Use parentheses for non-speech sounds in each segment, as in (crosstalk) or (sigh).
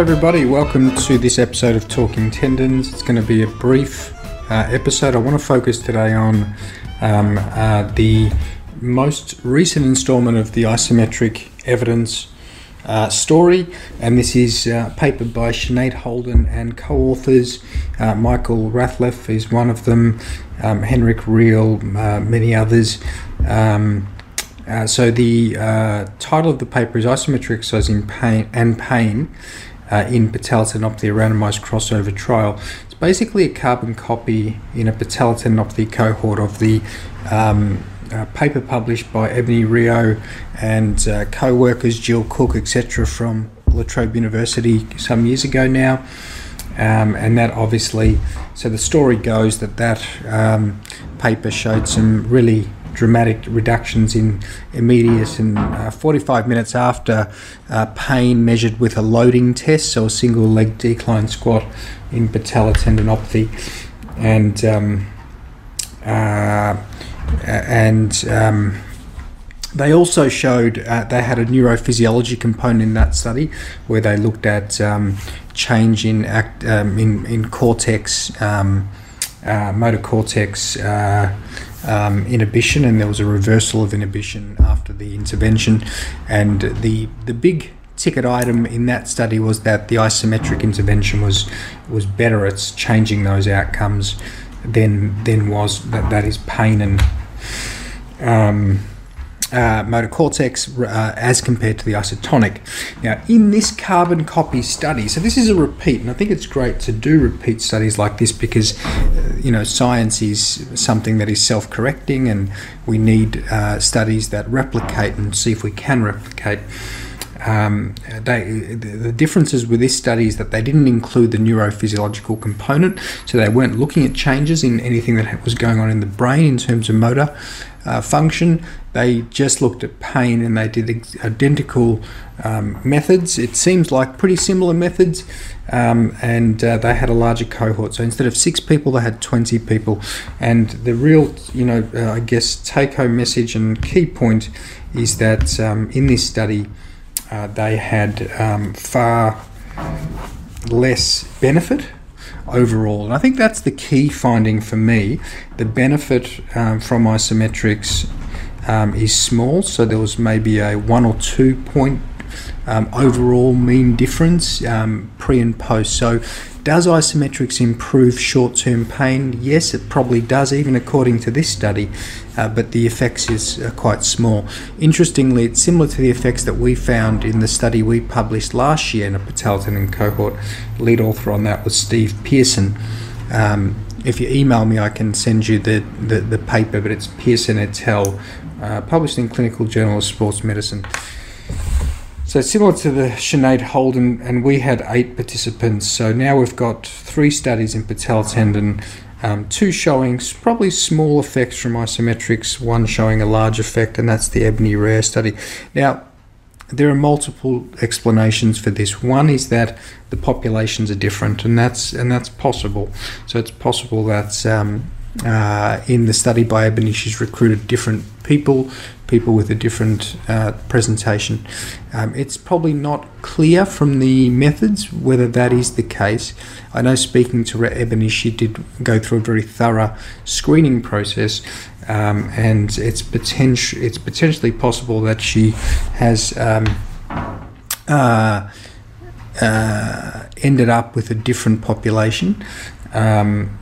Hello, everybody. Welcome to this episode of Talking Tendons. It's going to be a brief uh, episode. I want to focus today on um, uh, the most recent installment of the isometric evidence uh, story, and this is a paper by Sinead Holden and co-authors. Uh, Michael Rathleff is one of them, um, Henrik Riel, uh, many others. Um, uh, so the uh, title of the paper is Isometric in Pain and Pain uh, in Patella Tendinopathy, a randomized crossover trial. It's basically a carbon copy in a Patella Tendinopathy cohort of the um, uh, paper published by Ebony Rio and uh, co-workers Jill Cook, etc., from La Trobe University some years ago now. Um, and that obviously, so the story goes that that um, paper showed some really dramatic reductions in immediate and uh, 45 minutes after uh, pain measured with a loading test, so a single leg decline squat in patella tendinopathy, and um, uh, and um, they also showed uh, they had a neurophysiology component in that study where they looked at um, change in act um, in in cortex um, uh, motor cortex uh, um, inhibition, and there was a reversal of inhibition after the intervention. And the the big ticket item in that study was that the isometric intervention was was better at changing those outcomes than than was that, that is pain and um, uh, motor cortex uh, as compared to the isotonic. Now, in this carbon copy study, so this is a repeat, and I think it's great to do repeat studies like this because, uh, you know, science is something that is self correcting, and we need uh, studies that replicate and see if we can replicate. Um, they, the differences with this study is that they didn't include the neurophysiological component, so they weren't looking at changes in anything that was going on in the brain in terms of motor uh, function. They just looked at pain and they did identical um, methods. It seems like pretty similar methods, um, and uh, they had a larger cohort. So instead of six people, they had 20 people. And the real, you know, uh, I guess, take home message and key point is that um, in this study, uh, they had um, far less benefit overall. And I think that's the key finding for me. The benefit um, from isometrics um, is small, so there was maybe a one or two point um, overall mean difference um, pre and post. So does isometrics improve short term pain? Yes, it probably does, even according to this study, uh, but the effects is uh, quite small. Interestingly, it's similar to the effects that we found in the study we published last year in a Patella tendon cohort. Lead author on that was Steve Pearson. Um, if you email me, I can send you the, the, the paper, but it's Pearson et al., uh, published in Clinical Journal of Sports Medicine. So similar to the Sinead Holden, and we had eight participants. So now we've got three studies in patella tendon, um, two showing probably small effects from isometrics, one showing a large effect, and that's the Ebony Rio study. Now, there are multiple explanations for this. One is that the populations are different, and that's and that's possible. So it's possible that um, uh, in the study by Ebony, she's recruited different people, people with a different uh, presentation. Um, it's probably not clear from the methods whether that is the case. I know speaking to Ebony, she did go through a very thorough screening process, um, and it's potential it's potentially possible that she has. Um, uh, uh, ended up with a different population. Um,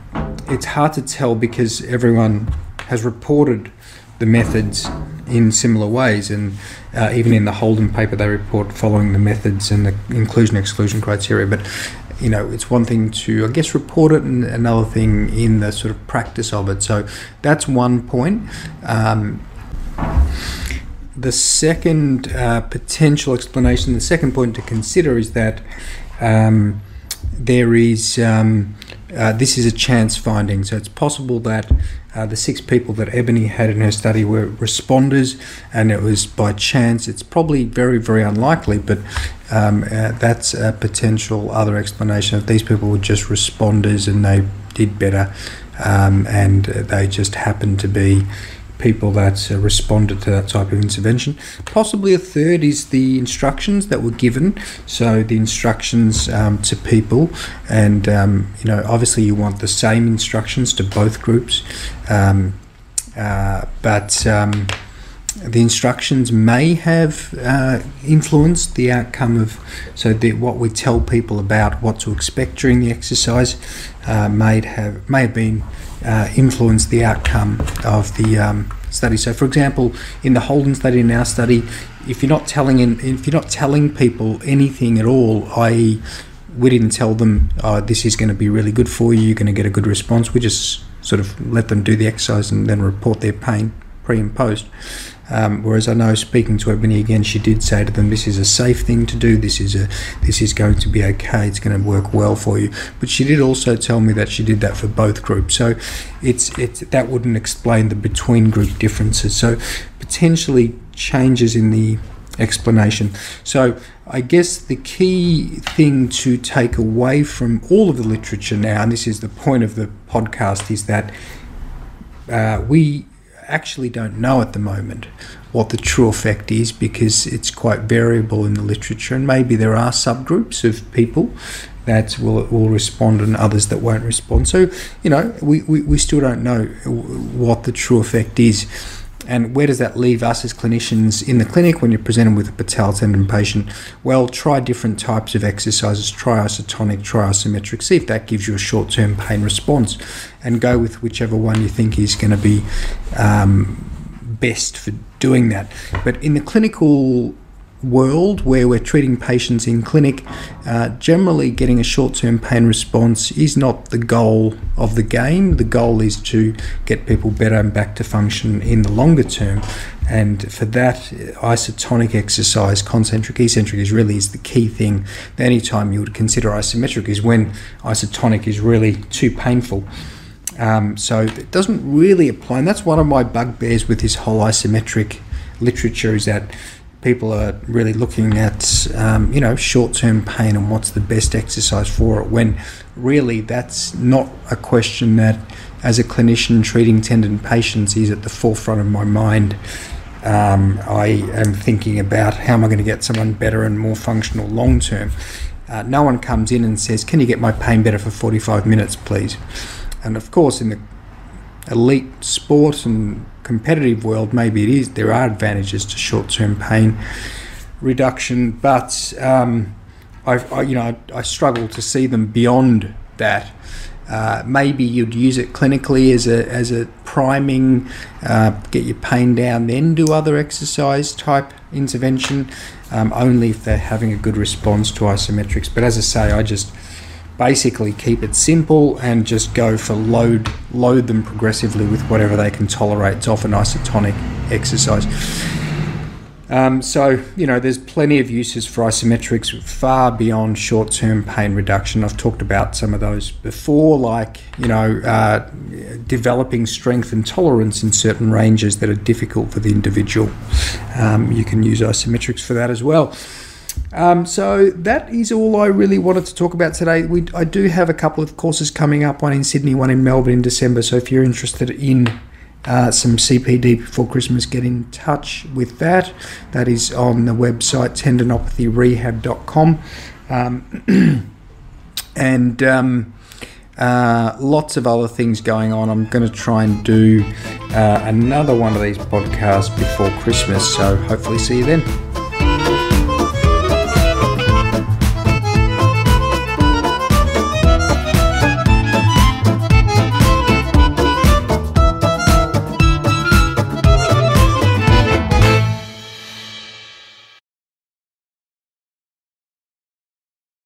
it's hard to tell because everyone has reported the methods in similar ways, and uh, even in the Holden paper, they report following the methods and the inclusion exclusion criteria. But you know, it's one thing to, I guess, report it, and another thing in the sort of practice of it. So that's one point. Um, the second uh, potential explanation, the second point to consider is that um, there is um, uh, this is a chance finding. So it's possible that uh, the six people that Ebony had in her study were responders, and it was by chance. It's probably very, very unlikely, but um, uh, that's a potential other explanation. If these people were just responders and they did better, um, and they just happened to be people that uh, responded to that type of intervention. Possibly a third is the instructions that were given. So the instructions um, to people, and um, you know, obviously you want the same instructions to both groups, um, uh, but um, the instructions may have uh, influenced the outcome of so the, what we tell people about what to expect during the exercise uh, may have may have been uh, influenced the outcome of the um, study. So, for example, in the Holden study, in our study, if you're not telling in, if you're not telling people anything at all, i.e., we didn't tell them oh, this is going to be really good for you, you're going to get a good response. We just sort of let them do the exercise and then report their pain pre and post. Um, whereas I know speaking to Ebony again, she did say to them, "This is a safe thing to do. This is a this is going to be okay. It's going to work well for you." But she did also tell me that she did that for both groups. So it's it's that wouldn't explain the between group differences. So potentially changes in the explanation. So I guess the key thing to take away from all of the literature now, and this is the point of the podcast, is that uh, we actually don't know at the moment what the true effect is because it's quite variable in the literature, and maybe there are subgroups of people that will will respond and others that won't respond. So, you know, we, we, we still don't know what the true effect is. And where does that leave us as clinicians in the clinic when you're presented with a patella tendon patient? Well, try different types of exercises. Try isotonic, try isometric. See if that gives you a short-term pain response, and go with whichever one you think is going to be um, best for doing that. But in the clinical world where we're treating patients in clinic, uh, generally getting a short term pain response is not the goal of the game. The goal is to get people better and back to function in the longer term. And for that, isotonic exercise, concentric, eccentric, is really is the key thing. The only time you would consider isometric is when isotonic is really too painful. Um, so it doesn't really apply, and that's one of my bugbears with this whole isometric literature is that people are really looking at um, you know short-term pain and what's the best exercise for it when really that's not a question that as a clinician treating tendon patients is at the forefront of my mind. Um, I am thinking about how am I going to get someone better and more functional long term uh, no one comes in and says can you get my pain better for 45 minutes please and of course in the elite sport and competitive world, maybe it is. There are advantages to short-term pain reduction, but um, I, you know, I, I, struggle to see them beyond that. Uh, maybe you'd use it clinically as a as a priming, uh, get your pain down, then do other exercise type intervention. Um, only if they're having a good response to isometrics. But as I say, I just basically keep it simple and just go for load load them progressively with whatever they can tolerate. It's often isotonic exercise. Um, so, you know, there's plenty of uses for isometrics far beyond short term pain reduction. I've talked about some of those before, like, you know, uh, developing strength and tolerance in certain ranges that are difficult for the individual. Um, you can use isometrics for that as well. Um, so that is all I really wanted to talk about today. We, I do have a couple of courses coming up, one in Sydney, one in Melbourne in December. So if you're interested in uh, some CPD before Christmas, get in touch with that. That is on the website tendinopathy.rehab.com. Um, (clears throat) and um, uh, lots of other things going on. I'm going to try and do uh, another one of these podcasts before Christmas. So hopefully, see you then.